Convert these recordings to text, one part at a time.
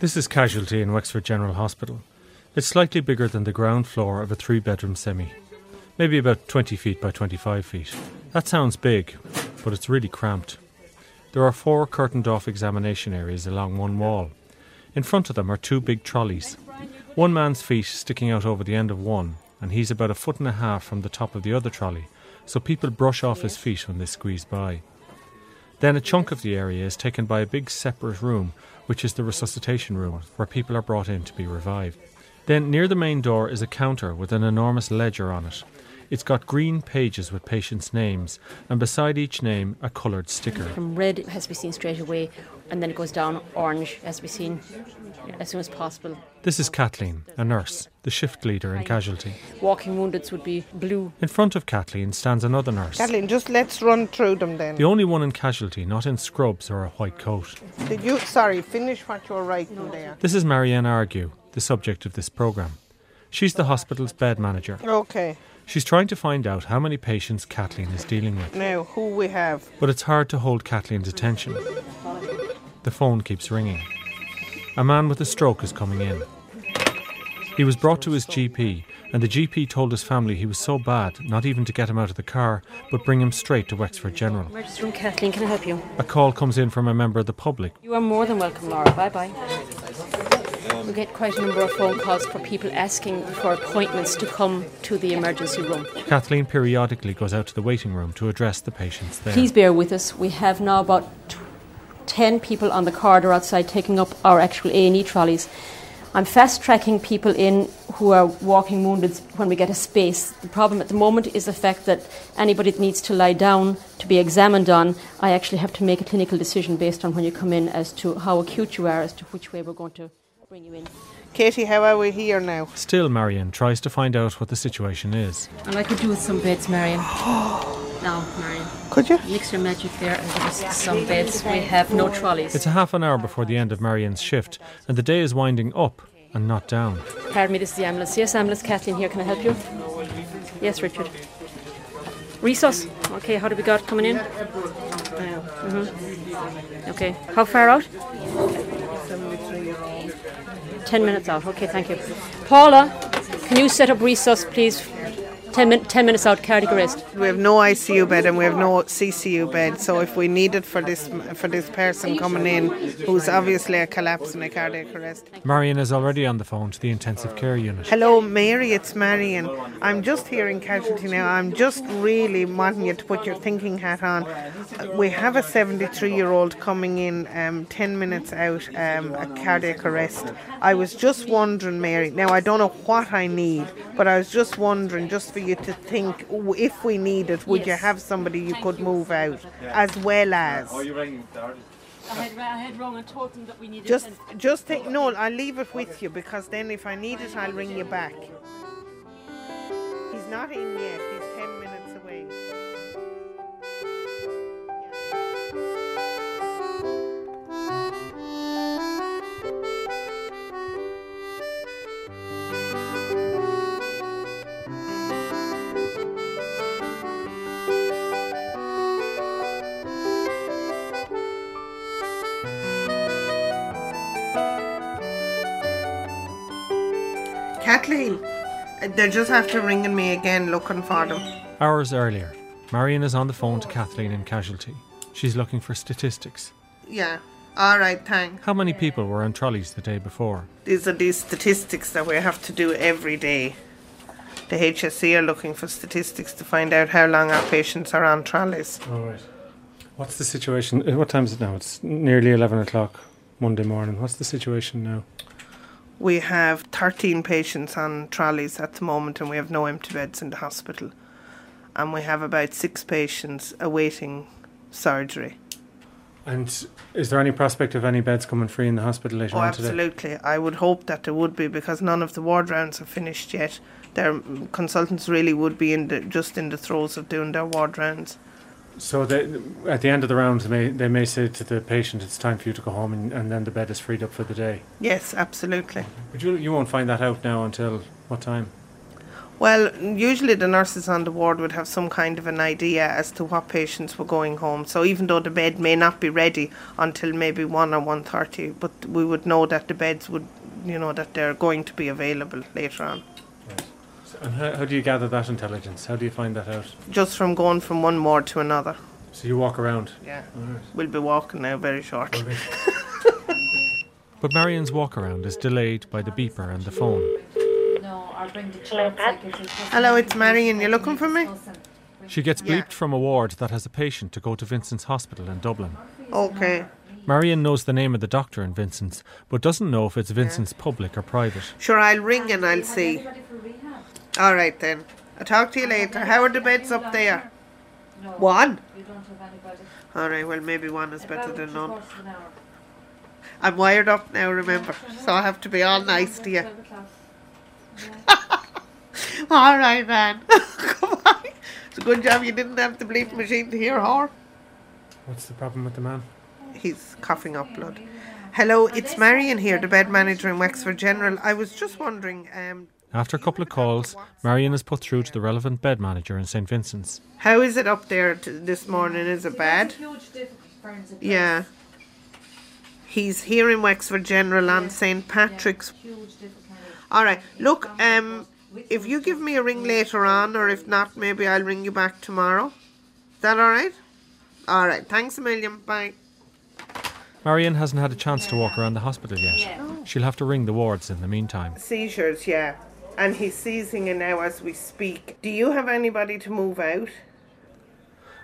This is casualty in Wexford General Hospital. It's slightly bigger than the ground floor of a three bedroom semi, maybe about 20 feet by 25 feet. That sounds big, but it's really cramped. There are four curtained off examination areas along one wall. In front of them are two big trolleys. One man's feet sticking out over the end of one, and he's about a foot and a half from the top of the other trolley, so people brush off his feet when they squeeze by. Then a chunk of the area is taken by a big separate room, which is the resuscitation room, where people are brought in to be revived. Then near the main door is a counter with an enormous ledger on it. It's got green pages with patients' names, and beside each name, a coloured sticker. From red has to be seen straight away, and then it goes down orange has to be seen as soon as possible. This is Kathleen, a nurse, the shift leader in casualty. Walking woundeds would be blue. In front of Kathleen stands another nurse. Kathleen, just let's run through them then. The only one in casualty, not in scrubs or a white coat. Did you, sorry, finish what you were writing no. there? This is Marion Argue, the subject of this programme. She's the hospital's bed manager. Okay. She's trying to find out how many patients Kathleen is dealing with. Now, who we have? But it's hard to hold Kathleen's attention. The phone keeps ringing. A man with a stroke is coming in. He was brought to his GP, and the GP told his family he was so bad not even to get him out of the car, but bring him straight to Wexford General. Emergency room, Kathleen, can I help you? A call comes in from a member of the public. You are more than welcome, Laura. Bye bye. We get quite a number of phone calls for people asking for appointments to come to the emergency room. Kathleen periodically goes out to the waiting room to address the patients there. Please bear with us. We have now about t- 10 people on the corridor outside taking up our actual A&E trolleys. I'm fast tracking people in who are walking wounded when we get a space. The problem at the moment is the fact that anybody that needs to lie down to be examined on, I actually have to make a clinical decision based on when you come in as to how acute you are, as to which way we're going to bring you in. Katie, how are we here now? Still, Marion tries to find out what the situation is. And I could do with some beds, Marion. now, Marion. Could you? Mix your magic there and give us some beds. We have no trolleys. It's a half an hour before the end of Marion's shift, and the day is winding up and not down. Pardon me, this is the ambulance. Yes, ambulance, Kathleen here. Can I help you? Yes, Richard. Resource. Okay, how do we got coming in? Mm-hmm. Okay, how far out? Ten minutes out. Okay, thank you. Paula, can you set up resus, please? Ten, min- ten minutes out, cardiac arrest. We have no ICU bed and we have no CCU bed. So if we need it for this for this person coming in, who's obviously a collapse and a cardiac arrest. Marion is already on the phone to the intensive care unit. Hello, Mary. It's Marion. I'm just here in casualty now. I'm just really wanting you to put your thinking hat on. We have a 73 year old coming in um, 10 minutes out, um, a cardiac arrest. I was just wondering, Mary. Now I don't know what I need, but I was just wondering, just for you to think, w- if we need it, would you have somebody you could move out, as well as. I had, I had wrong and told them that we needed Just, just think. No, I'll leave it with you because then if I need it, I'll ring you back. He's not in yet. They're just after ringing me again, looking for them. Hours earlier, Marion is on the phone to Kathleen in casualty. She's looking for statistics. Yeah. All right. Thanks. How many people were on trolleys the day before? These are these statistics that we have to do every day. The HSE are looking for statistics to find out how long our patients are on trolleys. All right. What's the situation? uh, What time is it now? It's nearly 11 o'clock Monday morning. What's the situation now? We have 13 patients on trolleys at the moment, and we have no empty beds in the hospital. And we have about six patients awaiting surgery. And is there any prospect of any beds coming free in the hospital later Oh, on today? absolutely. I would hope that there would be because none of the ward rounds are finished yet. Their consultants really would be in the, just in the throes of doing their ward rounds. So they, at the end of the round, they may, they may say to the patient, it's time for you to go home, and, and then the bed is freed up for the day. Yes, absolutely. But you, you won't find that out now until what time? Well, usually the nurses on the ward would have some kind of an idea as to what patients were going home. So even though the bed may not be ready until maybe one or one thirty, but we would know that the beds would, you know, that they're going to be available later on. So- And how, how do you gather that intelligence? How do you find that out? Just from going from one ward to another. So you walk around. Yeah, Alright. we'll be walking now very shortly. But Marion's walk around is delayed by the beeper and the phone. No, I'll bring the child. Hello, it's Marion. You're looking for me? She gets Yeah. bleeped from a ward that has a patient to go to Vincent's Hospital in Dublin. Okay. Marion knows the name of the doctor in Vincent's, but doesn't know if it's Vincent's public or private. Sure, I'll ring and I'll see. All right then. I'll talk to you later. How are the beds up there? No, One. you don't have anybody. All right. Well, maybe one is better than none. three-quarters of an hour. I'm wired up now. Remember, so I have to be all nice to you. All right, man. Come on. It's a good job you didn't have the bleep machine to hear her. What's the problem with the man? He's coughing up blood. Hello, it's Marion here, the bed manager in Wexford General. I was just wondering, um, After a couple of calls, Marion is put through to the relevant bed manager in St Vincent's. how is it up there t- this morning? Is it bad? Huge difficulty for him to Yeah. He's here in Wexford General on St Patrick's. All right. Look, um, if you give me a ring later on, or if not, maybe I'll ring you back tomorrow. Is that all right? All right. Thanks a million. Bye. Marion hasn't had a chance to walk around the hospital yet. She'll have to ring the wards in the meantime. Seizures, yeah. And he's seizing it now as we speak. Do you have anybody to move out?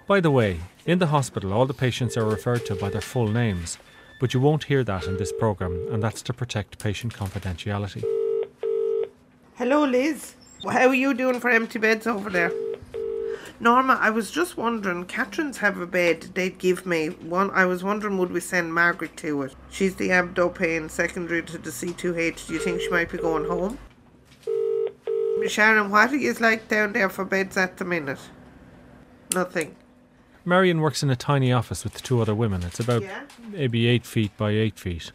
By the way, in the hospital, all the patients are referred to by their full names, but you won't hear that in this programme, and that's to protect patient confidentiality. Hello, Liz. How are you doing for empty beds over there? Norma, I was just wondering, Catherine's have a bed they'd give me. One, I was wondering, would we send Margaret to it? She's the abdo pain secondary to the C2H. Do you think she might be going home? Sharon, what are you like down there for beds at the minute? Nothing. Marion works in a tiny office with two other women. It's about Yeah? maybe eight feet by eight feet.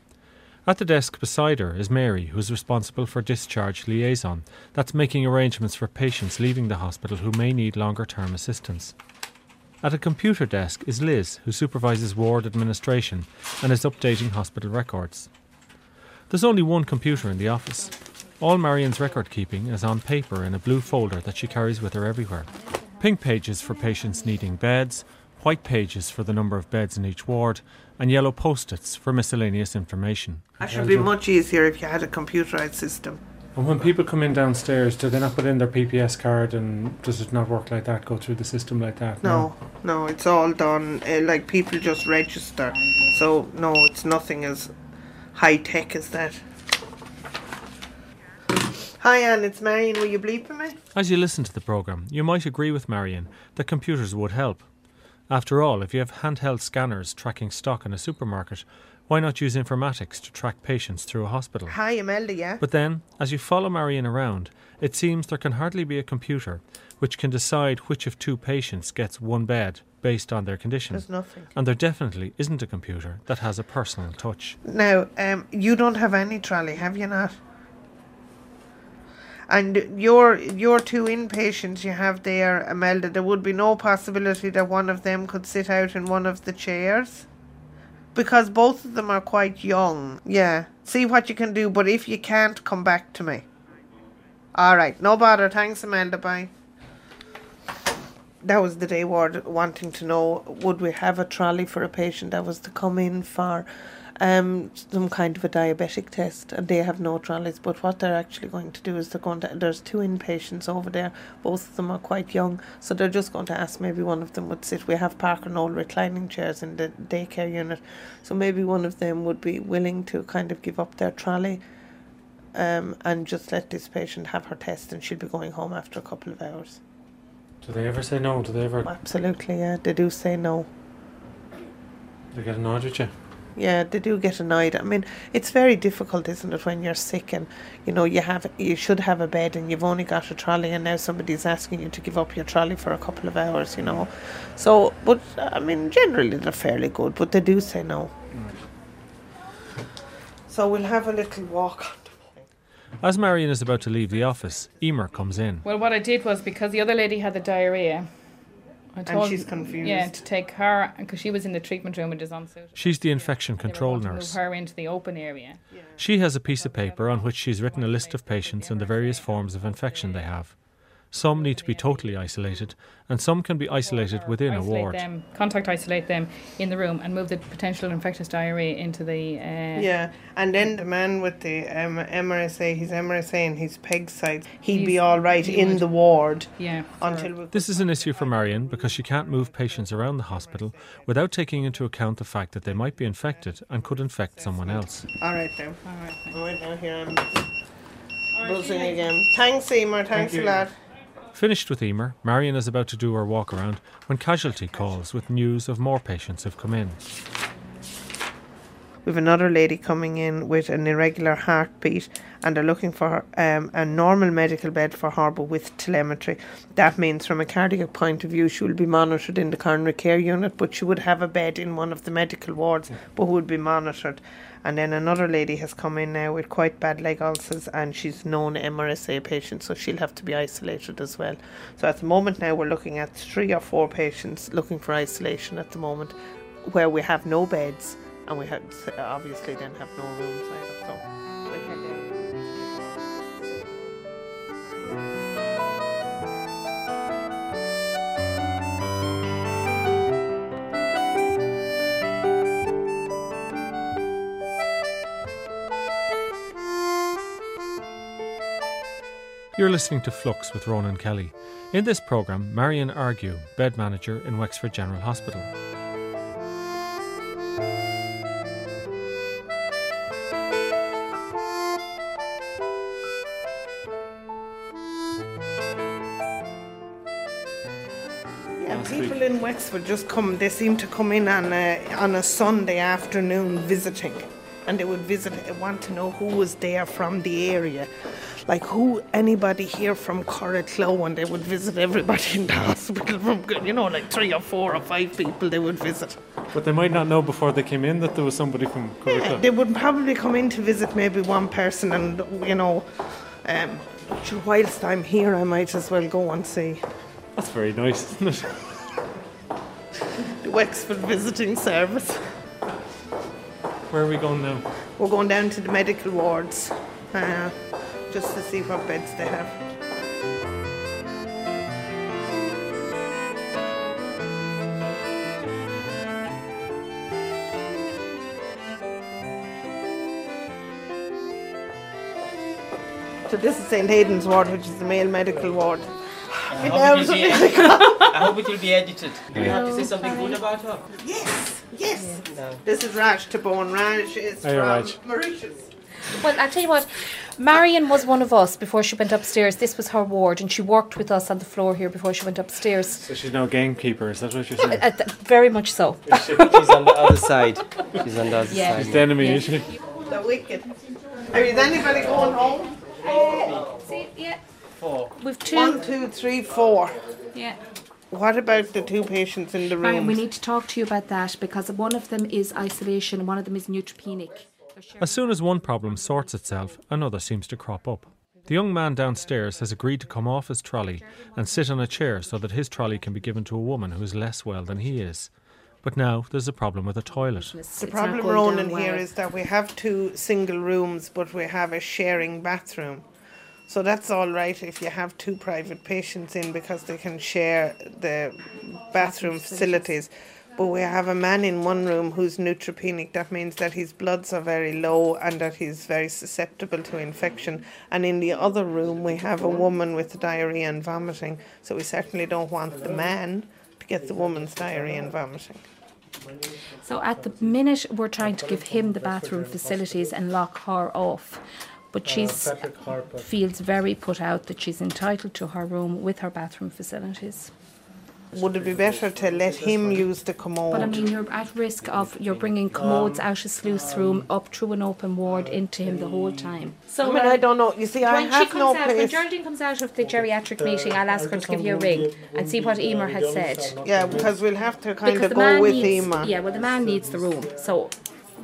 At the desk beside her is Mary, who's responsible for discharge liaison. That's making arrangements for patients leaving the hospital who may need longer term assistance. At a computer desk is Liz, who supervises ward administration and is updating hospital records. There's only one computer in the office. All Marion's record keeping is on paper in a blue folder that she carries with her everywhere. Pink pages for patients needing beds, white pages for the number of beds in each ward, and yellow post its for miscellaneous information. That should be much easier if you had a computerized system. And when people come in downstairs, do they not put in their PPS card and does it not work like that, go through the system like that? No, no, it's all done. Uh, like people just register. So, no, it's nothing as high tech as that. Hi, Anne, it's Marion. Will you bleep for me? As you listen to the programme, you might agree with Marion that computers would help. After all, if you have handheld scanners tracking stock in a supermarket, why not use informatics to track patients through a hospital? Hi, Imelda, yeah? But then, as you follow Marion around, it seems there can hardly be a computer which can decide which of two patients gets one bed based on their condition. There's nothing. And there definitely isn't a computer that has a personal touch. Now, um, you don't have any trolley, have you not? And your your two inpatients you have there, Imelda, there would be no possibility that one of them could sit out in one of the chairs? Because both of them are quite young. Yeah. See what you can do, but if you can't, come back to me. Alright, no bother. Thanks, Imelda. Bye. That was the day ward wanting to know would we have a trolley for a patient that was to come in for um, some kind of a diabetic test, and they have no trolleys. But what they're actually going to do is they're going to. There's two inpatients over there. Both of them are quite young, so they're just going to ask maybe one of them would sit. We have Parker Knoll reclining chairs in the daycare unit, so maybe one of them would be willing to kind of give up their trolley. Um, and just let this patient have her test, and she'll be going home after a couple of hours. Do they ever say no? Do they ever Absolutely, yeah. They do say no. they get annoyed with you? Yeah, they do get annoyed. I mean, it's very difficult, isn't it, when you're sick and you know you have you should have a bed and you've only got a trolley and now somebody's asking you to give up your trolley for a couple of hours, you know. So, but I mean, generally they're fairly good, but they do say no. Mm. So we'll have a little walk. As Marion is about to leave the office, Emer comes in. Well, what I did was because the other lady had the diarrhea. I told, she's confused. Yeah, to take her because she was in the treatment room and is unsuitable. She's the infection They were control going to nurse. Move her into the open area. She has a piece of paper on which she's written a list of patients and the various forms of infection they have. Some need to be totally isolated, and some can be isolated within a ward. them, contact isolate them in the room, and move the potential infectious diarrhea into the. Uh, Yeah, and then the man with the um, MRSA, his MRSA and his PEG sites, he'd be all right he in would. the ward Yeah. until we. This is an issue for Marion because she can't move patients around the hospital without taking into account the fact that they might be infected and could infect someone else. All right then. All right. thanks. All right, now here I'm buzzing again. Thanks, Emer. Thanks a lot. Finished with Emer, Marion is about to do her walk around when casualty calls with news of more patients have come in. We've another lady coming in with an irregular heartbeat, and they're looking for um, a normal medical bed for her, but with telemetry. That means, from a cardiac point of view, she will be monitored in the coronary care unit, but she would have a bed in one of the medical wards, but would be monitored. And then another lady has come in now with quite bad leg ulcers, and she's known MRSA patient, so she'll have to be isolated as well. So at the moment now, we're looking at three or four patients looking for isolation at the moment, where we have no beds and we have obviously then have no rooms. So we can then- uh, You're listening to Flux with Ronan Kelly. In this programme, Marion Argue, bed manager in Wexford General Hospital. In Wexford just come. They seemed to come in on a on a Sunday afternoon visiting, and they would visit. Want to know who was there from the area, like who anybody here from Curracloe, and they would visit everybody in the hospital from you know like three or four or five people they would visit. But they might not know before they came in that there was somebody from Yeah, they would probably come in to visit maybe one person, and you know, um, whilst I'm here, I might as well go and see That's very nice, isn't it? Wexford Visiting Service. Where are we going now? We're going down to the medical wards uh, just to see what beds they have. So this is St Aidan's ward, which is the male medical ward. I hope, it will be edited. I hope it will be edited. Do you have to say something good about her? Yes, yes. No. This is Raj Tabone. Raj is Hiya, from Raj. Mauritius. Well, I'll tell you what, Marion was one of us before she went upstairs. This was her ward, and she worked with us on the floor here before she went upstairs. So she's now gamekeeper, is that what you're saying? Uh, th- very much so. She's on the other side. She's on the other Yeah. side. She's the enemy, is she? The wicked. Are is anybody going home? See, yeah, Four. we've two. two, three, four. Yeah. What about the two patients in the room? Ryan, we need to talk to you about that because one of them is isolation one of them is neutropenic. As soon as one problem sorts itself, another seems to crop up. The young man downstairs has agreed to come off his trolley and sit on a chair so that his trolley can be given to a woman who is less well than he is. But now there's a problem with a toilet. It's the problem, going Ronan, down here well. is that we have two single rooms, but we have a sharing bathroom. So that's all right if you have two private patients in because they can share the bathroom facilities. But we have a man in one room who's neutropenic. That means that his bloods are very low and that he's very susceptible to infection. And in the other room, we have a woman with diarrhea and vomiting. So we certainly don't want the man to get the woman's diarrhea and vomiting. So at the minute, we're trying to give him the bathroom facilities and lock her off. But she's feels very put out that she's entitled to her room with her bathroom facilities. Would it be better to let him use the commode? But I mean, you're at risk of you're bringing commodes out of sluice room up through an open ward into him the whole time. So I mean, I don't know. You see, I when she have comes no out, when. Geraldine comes out of the geriatric meeting, I'll ask her to give you a ring and see what Emer has said. Yeah, because we'll have to kind Because of go with needs, Emer. yeah, well, the man needs the room. So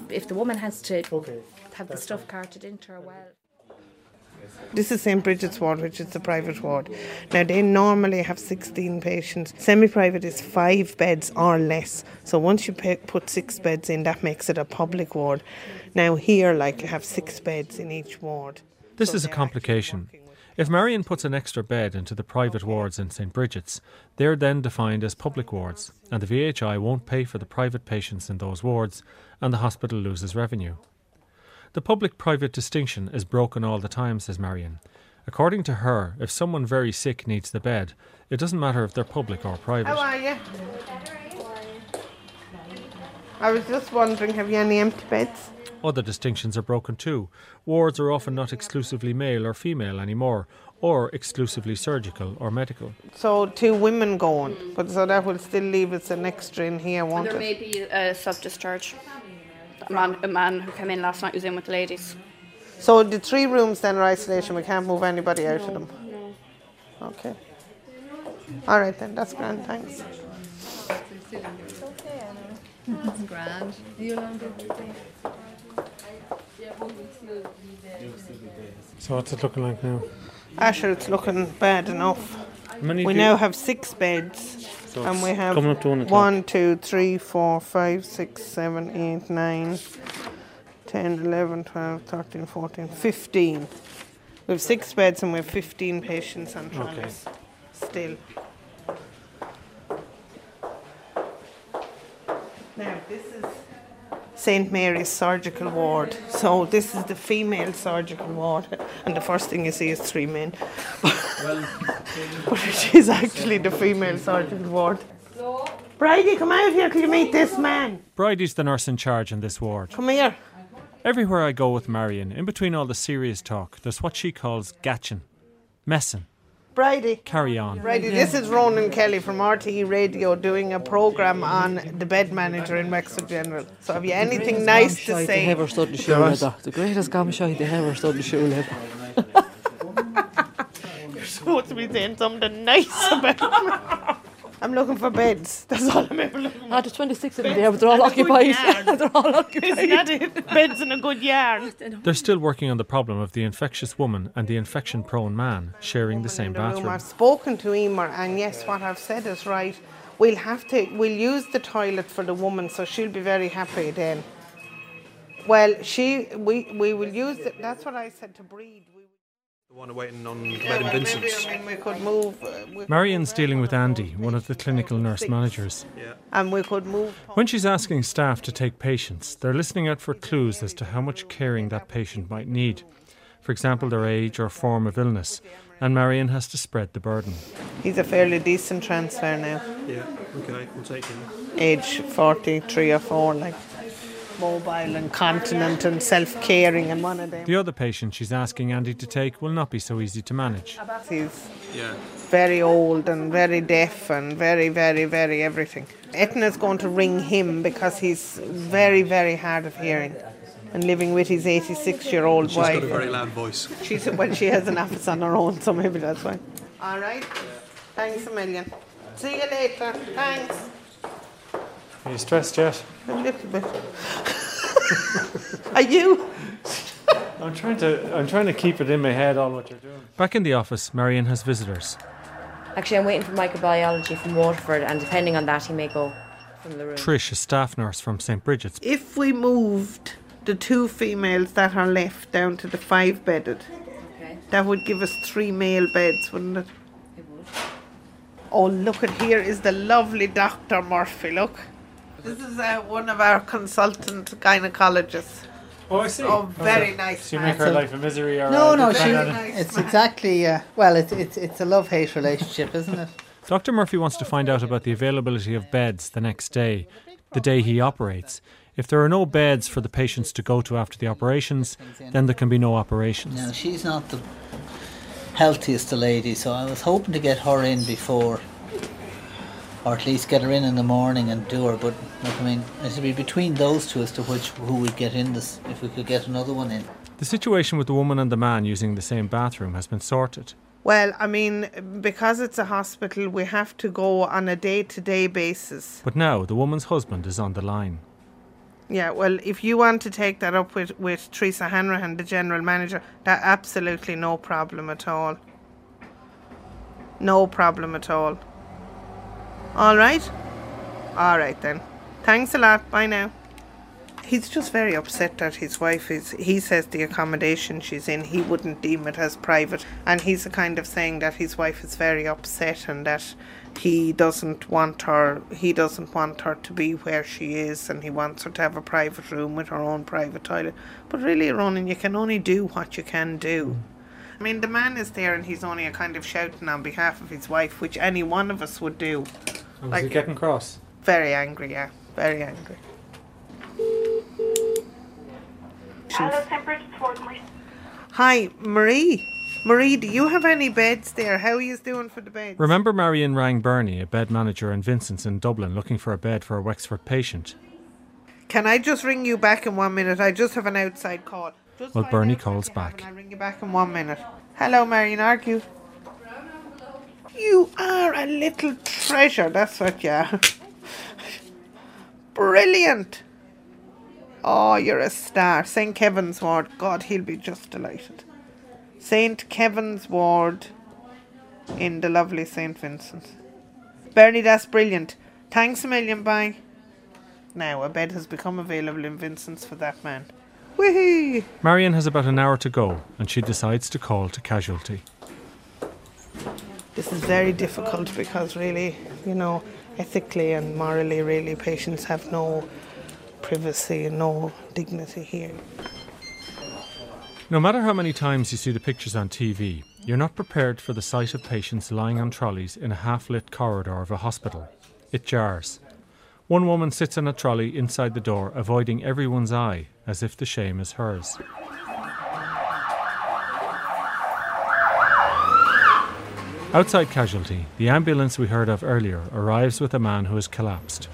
if the woman has to have the stuff carted into her, well, This is St. Bridget's ward, which is the private ward. Now, they normally have 16 patients. Semi private is five beds or less. So once you pay, put six beds in, that makes it a public ward. Now, here, like, you have six beds in each ward. This So is a complication. If Marion puts an extra bed into the private wards in St Bridget's, they're then defined as public wards, and the VHI won't pay for the private patients in those wards, and the hospital loses revenue. The public private distinction is broken all the time, says Marion. According to her, if someone very sick needs the bed, it doesn't matter if they're public or private. How are you? I was just wondering, have you any empty beds? Other distinctions are broken too. Wards are often not exclusively male or female anymore, or exclusively surgical or medical. So two women going, but so that will still leave us an extra in here, won't There it? may be a sub discharge. A man, a man who came in last night was in with the ladies. So the three rooms then are isolation. We can't move anybody out of them. Okay. All right then. That's grand. Thanks. That's grand. So what's it looking like now? Asher, it's looking bad enough. We now have six beds, and we have coming up to one o'clock. one, two, three, four, five, six, seven, eight, nine, 10, 11, 12, 13, 14, 15. We have six beds and we have 15 patients on trolleys still. Now, this is St. Mary's surgical ward. So, this is the female surgical ward, and the first thing you see is three men. but it is actually the female surgical ward. Bridie, come out here till you meet this man. Bridie's the nurse in charge in this ward. Come here. Everywhere I go with Marion, in between all the serious talk, there's what she calls gatching, messing, Bridie. carry on. Bridie, this is Ronan Kelly from RTE Radio doing a programme on the bed manager in Wexford General. So, have you anything nice to They say? ever stood in Shule. The greatest gum shite they ever stood in Shule. supposed to be saying something nice about me. I'm looking for beds. That's all I'm ever looking for. Ah, there's 26 of them there, but they're all And a good occupied. they're all occupied. Isn't that it? Beds in a good yard. They're still working on the problem of the infectious woman and the infection prone man sharing the same the bathroom. I've spoken to Emer, and yes, what I've said is right. We'll have to. We'll use the toilet for the woman, so she'll be very happy then. Well, she. We we will use. The, that's what I said to Breed. We, The one waiting on yeah, Madam Vincent's. I mean, move. Uh, we, Marion's dealing with Andy, one of the clinical nurse managers. and we could move. When she's asking staff to take patients, they're listening out for clues as to how much caring that patient might need. For example, their age or form of illness, and Marion has to spread the burden. He's a fairly decent transfer now. Yeah, okay, we'll take him. age 43 or 4, like mobile and continent and self caring, and one of them. The other patient she's asking Andy to take will not be so easy to manage. He's Yeah. very old and very deaf and very, very, very everything. Etna's going to ring him because he's very, very hard of hearing and living with his 86 year old wife. She's got a very loud voice. She's, well, she has an office on her own, so maybe that's why. All right. Thanks a million. See you later. Thanks. Are you stressed yet? A little bit. Are you? I'm trying to I'm trying to keep it in my head on what you're doing. Back in the office, Marion has visitors. Actually, I'm waiting for microbiology from Waterford, and depending on that, he may go from the room. Trish, a staff nurse from St Bridget's. If we moved the two females that are left down to the five bedded, Okay. that would give us three male beds, wouldn't it? It would. Oh, look at here is the lovely Dr. Murphy. Look. This is uh, one of our consultant gynecologists. Oh, I see. Oh, very nice. So you man. make her life a misery or No, uh, no, she. Nice it's man. exactly, uh, well, it's, it's, it's a love hate relationship, isn't it? Dr. Murphy wants to find out about the availability of beds the next day, the day he operates. If there are no beds for the patients to go to after the operations, then there can be no operations. Now, she's not the healthiest of ladies, so I was hoping to get her in before, or at least get her in in the morning and do her. But look, I mean, it'll be between those two as to which who would get in this. If we could get another one in. The situation with the woman and the man using the same bathroom has been sorted. Well, I mean, because it's a hospital, we have to go on a day to day basis. But now the woman's husband is on the line. Yeah, well, if you want to take that up with, with Teresa Hanrahan, the general manager, that absolutely no problem at all. No problem at all. All right? All right then. Thanks a lot. Bye now. He's just very upset that his wife is. He says the accommodation she's in, he wouldn't deem it as private. And he's kind of saying that his wife is very upset and that he doesn't want her he doesn't want her to be where she is and he wants her to have a private room with her own private toilet but really Ronan you can only do what you can do I mean the man is there and he's only a kind of shouting on behalf of his wife which any one of us would do And was he getting cross? very angry yeah. Very angry. Hello, Temperature hi Marie. Marie do you have any beds there? How are you doing for the beds? Remember Marion rang Bernie, a bed manager in Vincent's in Dublin, looking for a bed for a Wexford patient. can I just ring you back in one minute? I just have an outside call. Just Well, find Bernie calls back. and I'll ring you back in one minute. Hello Marion argue You are a little treasure, that's what are. Brilliant. Oh, you're a star. St. Kevin's Ward. God, he'll be just delighted. St. Kevin's Ward in the lovely St. Vincent. Bernie, that's brilliant. Thanks a million, bye. Now, a bed has become available in Vincent's for that man. Woohoo! Marion has about an hour to go, and she decides to call to casualty. This is very difficult because really, you know, ethically and morally, really, patients have no privacy and no dignity here. No matter how many times you see the pictures on TV, you're not prepared for the sight of patients lying on trolleys in a half lit corridor of a hospital. It jars. One woman sits on a trolley inside the door, avoiding everyone's eye, as if the shame is hers. Outside casualty, the ambulance we heard of earlier arrives with a man who has collapsed.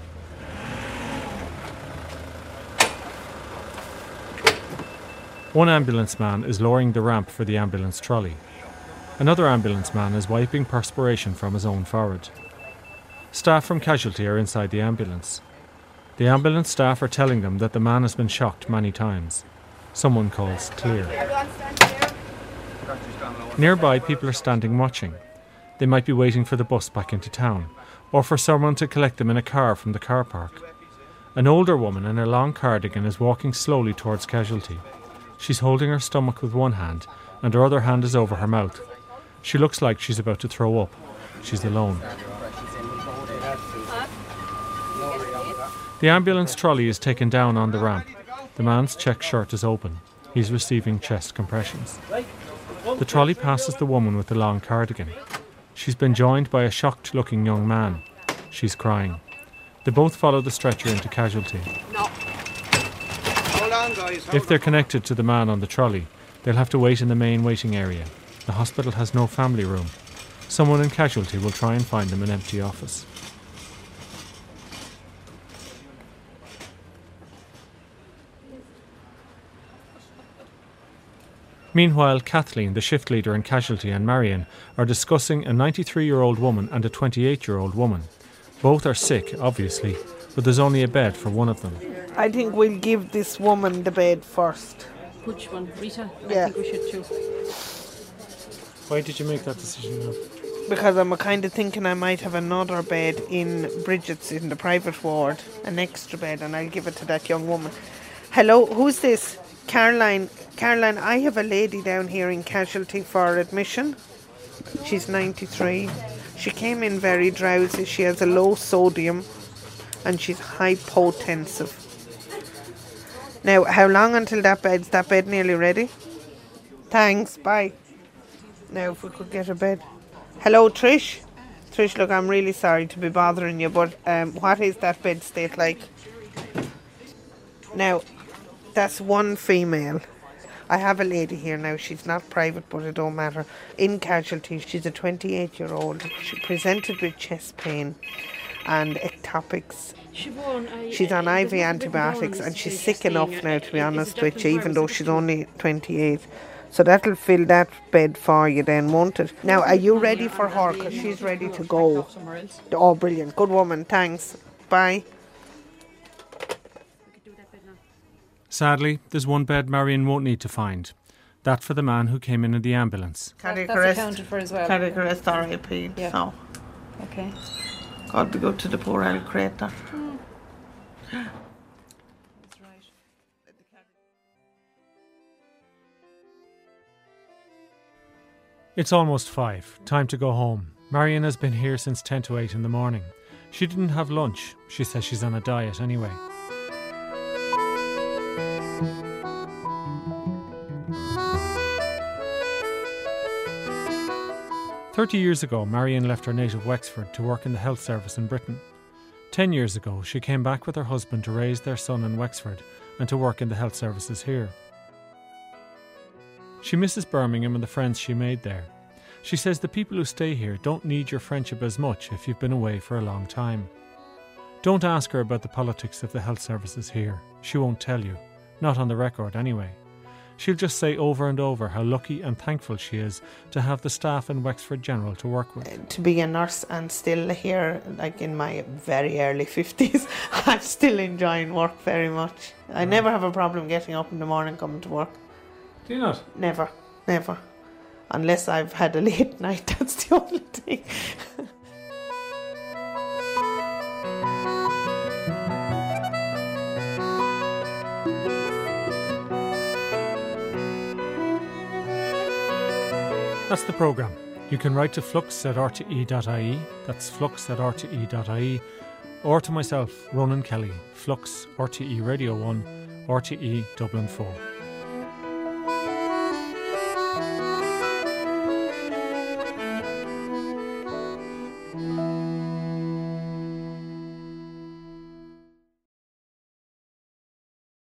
One ambulance man is lowering the ramp for the ambulance trolley. Another ambulance man is wiping perspiration from his own forehead. Staff from casualty are inside the ambulance. The ambulance staff are telling them that the man has been shocked many times. Someone calls clear. Nearby, people are standing watching. They might be waiting for the bus back into town, or for someone to collect them in a car from the car park. An older woman in a long cardigan is walking slowly towards casualty. She's holding her stomach with one hand, and her other hand is over her mouth. She looks like she's about to throw up. She's alone. The ambulance trolley is taken down on the ramp. The man's check shirt is open. He's receiving chest compressions. The trolley passes the woman with the long cardigan. She's been joined by a shocked looking young man. She's crying. They both follow the stretcher into casualty. Hold on. If they're connected to the man on the trolley, they'll have to wait in the main waiting area. The hospital has no family room. Someone in casualty will try and find them an empty office. Meanwhile, Kathleen, the shift leader in casualty, and Marion are discussing a 93 year old woman and a 28 year old woman. Both are sick, obviously, but there's only a bed for one of them. I think we'll give this woman the bed first. Which one? Rita? Yeah. I think we should choose. Why did you make that decision now? Because I'm kind of thinking I might have another bed in Bridget's in the private ward, an extra bed, and I'll give it to that young woman. Hello, who's this? Caroline. Caroline, I have a lady down here in casualty for admission. She's 93. She came in very drowsy. She has a low sodium and she's hypotensive. Now, how long until that bed's that bed nearly ready? Thanks, bye. Now, if we could get a bed. Hello, Trish. Trish, look, I'm really sorry to be bothering you, but um, what is that bed state like? Now, that's one female. I have a lady here now. She's not private, but it don't matter. In casualty, she's a 28 year old. She presented with chest pain and ectopics. She's on IV antibiotics and she's sick enough now, to be honest with you, even though she's only 28. So that'll fill that bed for you then, won't it? Now, are you ready for her? Because she's ready to go. Oh, brilliant. Good woman. Thanks. Bye. Sadly, there's one bed Marion won't need to find. That for the man who came in in the ambulance. Cardiac that's arrest. accounted for as well. Cardiac arrest RAP. Yeah. So, Okay. God be good to the poor old crater. Hmm. It's almost five. Time to go home. Marion has been here since 10 to 8 in the morning. She didn't have lunch. She says she's on a diet anyway. Thirty years ago, Marion left her native Wexford to work in the health service in Britain. Ten years ago, she came back with her husband to raise their son in Wexford and to work in the health services here. She misses Birmingham and the friends she made there. She says the people who stay here don't need your friendship as much if you've been away for a long time. Don't ask her about the politics of the health services here. She won't tell you. Not on the record, anyway. She'll just say over and over how lucky and thankful she is to have the staff in Wexford General to work with. To be a nurse and still here, like in my very early 50s, I'm still enjoying work very much. I never have a problem getting up in the morning coming to work. Do you not? Never, never. Unless I've had a late night, that's the only thing. That's the programme. You can write to flux at rte.ie, that's flux at rte.ie, or to myself, Ronan Kelly, Flux, RTE Radio 1, RTE Dublin 4.